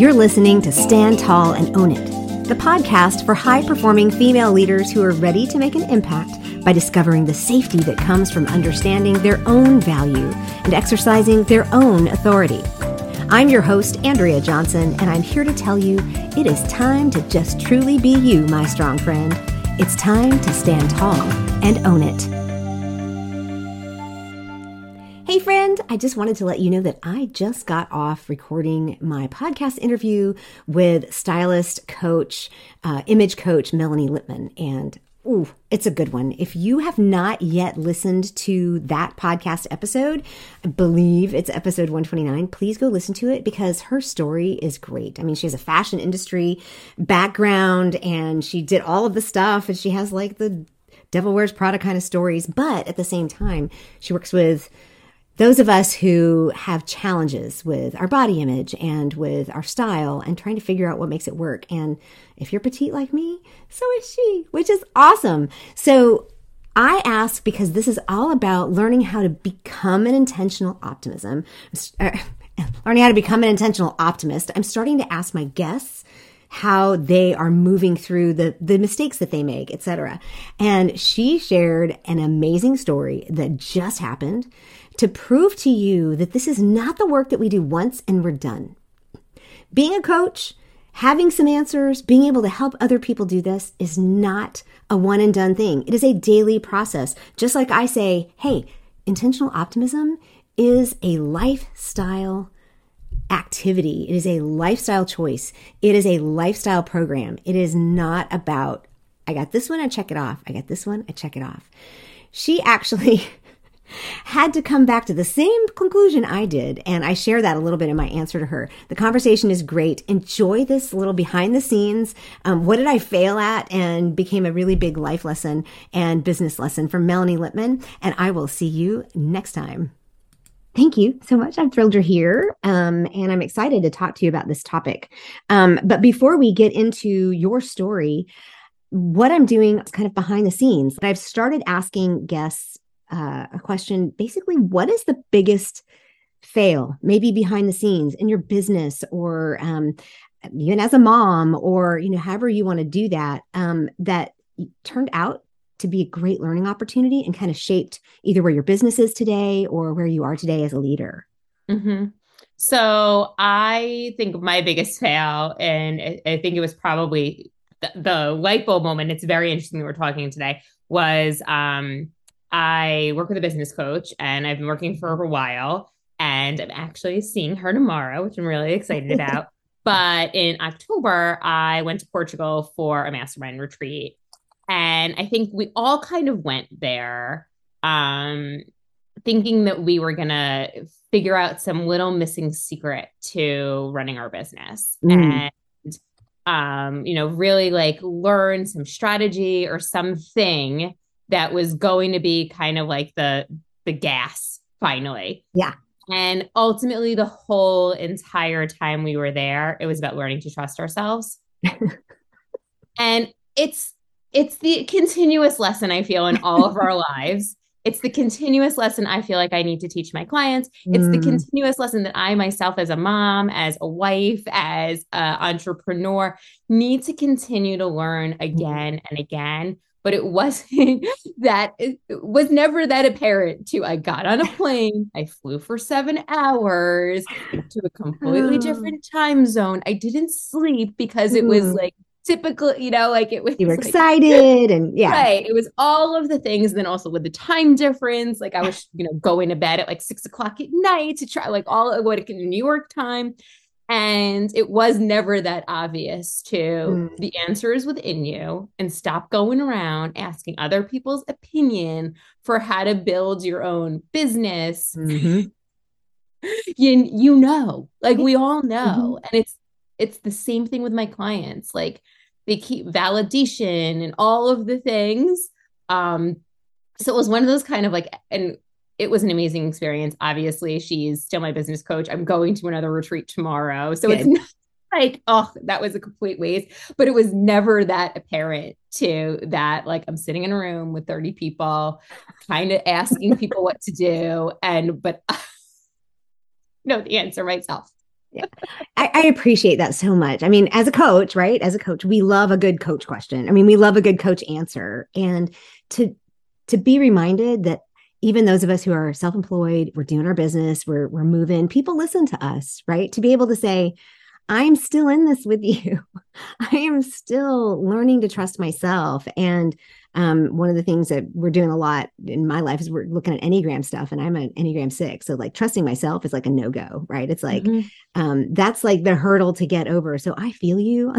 You're listening to Stand Tall and Own It, the podcast for high performing female leaders who are ready to make an impact by discovering the safety that comes from understanding their own value and exercising their own authority. I'm your host, Andrea Johnson, and I'm here to tell you it is time to just truly be you, my strong friend. It's time to stand tall and own it. Hey, friend, I just wanted to let you know that I just got off recording my podcast interview with stylist, coach, uh, image coach Melanie Lippman. And Ooh, it's a good one. If you have not yet listened to that podcast episode, I believe it's episode 129, please go listen to it because her story is great. I mean, she has a fashion industry background and she did all of the stuff and she has like the devil wears Prada kind of stories, but at the same time, she works with those of us who have challenges with our body image and with our style and trying to figure out what makes it work. And if you're petite like me, so is she, which is awesome. So I ask because this is all about learning how to become an intentional optimism, uh, learning how to become an intentional optimist. I'm starting to ask my guests how they are moving through the the mistakes that they make, etc. And she shared an amazing story that just happened to prove to you that this is not the work that we do once and we're done. Being a coach, having some answers, being able to help other people do this is not a one and done thing. It is a daily process. Just like I say, hey, intentional optimism is a lifestyle activity. It is a lifestyle choice. It is a lifestyle program. It is not about, I got this one, I check it off. I got this one, I check it off. She actually had to come back to the same conclusion I did. And I share that a little bit in my answer to her. The conversation is great. Enjoy this little behind the scenes. Um, what did I fail at? And became a really big life lesson and business lesson from Melanie Lippman. And I will see you next time. Thank you so much. I'm thrilled you're here. Um, and I'm excited to talk to you about this topic. Um, but before we get into your story, what I'm doing is kind of behind the scenes, I've started asking guests uh, a question basically, what is the biggest fail, maybe behind the scenes in your business or um, even as a mom, or you know, however you want to do that, um, that turned out to be a great learning opportunity and kind of shaped either where your business is today or where you are today as a leader? Mm-hmm. So I think my biggest fail, and I think it was probably the, the light bulb moment. It's very interesting we're talking today. Was um, I work with a business coach and I've been working for a while and I'm actually seeing her tomorrow, which I'm really excited about. but in October, I went to Portugal for a mastermind retreat. And I think we all kind of went there um, thinking that we were going to figure out some little missing secret to running our business. Mm. And um, you know, really like learn some strategy or something that was going to be kind of like the the gas finally. Yeah. And ultimately the whole entire time we were there, it was about learning to trust ourselves. and it's it's the continuous lesson I feel in all of our lives. It's the continuous lesson I feel like I need to teach my clients. It's mm. the continuous lesson that I myself, as a mom, as a wife, as an entrepreneur, need to continue to learn mm. again and again but it wasn't that it was never that apparent to i got on a plane i flew for seven hours to a completely different time zone i didn't sleep because it was mm. like typical you know like it was you were like, excited and yeah right it was all of the things and then also with the time difference like i was you know going to bed at like six o'clock at night to try like all of what in new york time and it was never that obvious to mm. the answer is within you and stop going around asking other people's opinion for how to build your own business. Mm-hmm. you, you know, like we all know. Mm-hmm. And it's it's the same thing with my clients. Like they keep validation and all of the things. Um, so it was one of those kind of like, and it was an amazing experience. Obviously, she's still my business coach. I'm going to another retreat tomorrow. So Good. it's not like, oh, that was a complete waste. But it was never that apparent to that. Like, I'm sitting in a room with 30 people, kind of asking people what to do. And, but know the answer myself. Yeah. I, I, appreciate that so much. I mean, as a coach, right? As a coach, we love a good coach question. I mean, we love a good coach answer. And to to be reminded that even those of us who are self-employed, we're doing our business, we're we're moving, people listen to us, right? To be able to say, I'm still in this with you. I am still learning to trust myself. And um, one of the things that we're doing a lot in my life is we're looking at Enneagram stuff, and I'm an Enneagram six. So, like, trusting myself is like a no go, right? It's like, mm-hmm. um, that's like the hurdle to get over. So, I feel you.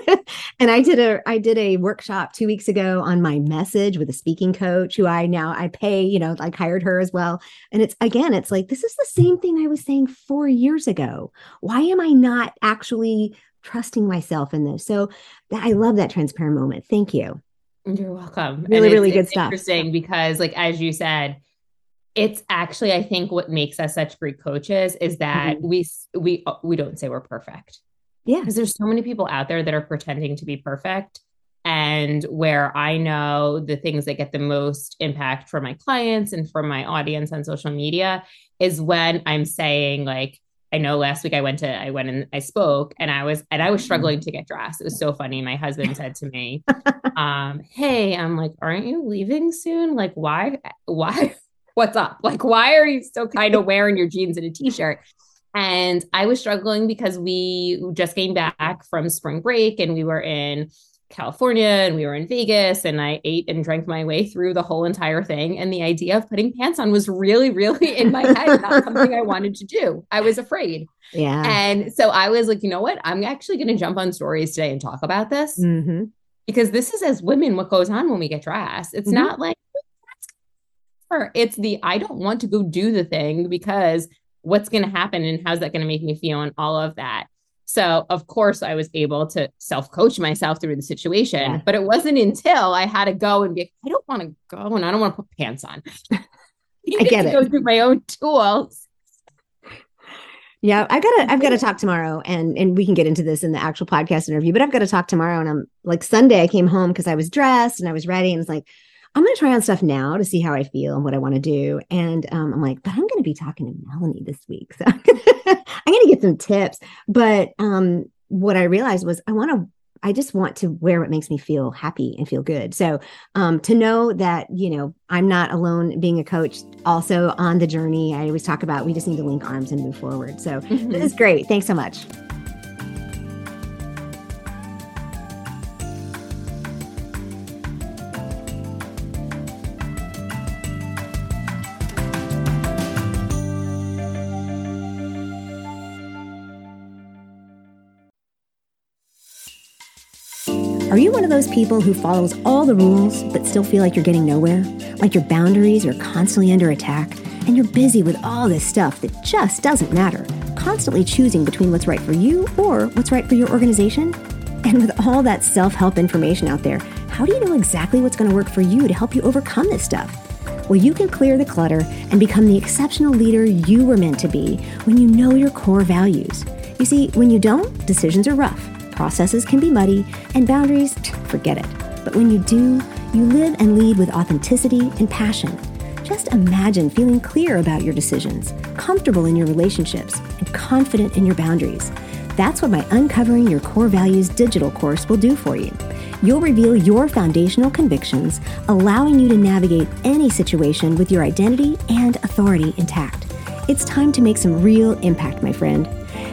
and I did a I did a workshop two weeks ago on my message with a speaking coach who I now I pay, you know, like hired her as well. And it's again, it's like this is the same thing I was saying four years ago. Why am I not actually trusting myself in this? So I love that transparent moment. Thank you. You're welcome. Really, really good stuff. Interesting because, like as you said, it's actually I think what makes us such great coaches is that mm-hmm. we we we don't say we're perfect. Yeah, because there's so many people out there that are pretending to be perfect. And where I know the things that get the most impact for my clients and for my audience on social media is when I'm saying like I know last week I went to I went and I spoke and I was and I was mm-hmm. struggling to get dressed. It was so funny. My husband said to me, um, "Hey, I'm like, aren't you leaving soon? Like, why? Why? What's up? Like, why are you still kind of wearing your jeans and a t-shirt?" And I was struggling because we just came back from spring break and we were in California and we were in Vegas and I ate and drank my way through the whole entire thing. And the idea of putting pants on was really, really in my head, not something I wanted to do. I was afraid. Yeah. And so I was like, you know what? I'm actually going to jump on stories today and talk about this mm-hmm. because this is as women what goes on when we get dressed. It's mm-hmm. not like, it's the I don't want to go do the thing because what's going to happen and how's that going to make me feel and all of that. So, of course, I was able to self coach myself through the situation. Yeah. But it wasn't until I had to go and be, like, I don't want to go and I don't want to put pants on. I get it. Go through my own tools. Yeah, I've gotta I've got to talk tomorrow and and we can get into this in the actual podcast interview, but I've got to talk tomorrow and I'm like Sunday I came home because I was dressed and I was ready and it's like, I'm going to try on stuff now to see how I feel and what I want to do. And um, I'm like, but I'm going to be talking to Melanie this week. So I'm going to get some tips. But um, what I realized was I want to, I just want to wear what makes me feel happy and feel good. So um, to know that, you know, I'm not alone being a coach, also on the journey, I always talk about we just need to link arms and move forward. So mm-hmm. this is great. Thanks so much. Are you one of those people who follows all the rules but still feel like you're getting nowhere? Like your boundaries are constantly under attack and you're busy with all this stuff that just doesn't matter, constantly choosing between what's right for you or what's right for your organization? And with all that self help information out there, how do you know exactly what's going to work for you to help you overcome this stuff? Well, you can clear the clutter and become the exceptional leader you were meant to be when you know your core values. You see, when you don't, decisions are rough Processes can be muddy, and boundaries, forget it. But when you do, you live and lead with authenticity and passion. Just imagine feeling clear about your decisions, comfortable in your relationships, and confident in your boundaries. That's what my Uncovering Your Core Values digital course will do for you. You'll reveal your foundational convictions, allowing you to navigate any situation with your identity and authority intact. It's time to make some real impact, my friend.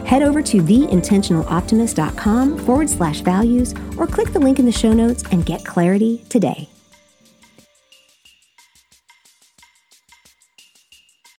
Head over to theintentionaloptimist.com forward slash values or click the link in the show notes and get clarity today.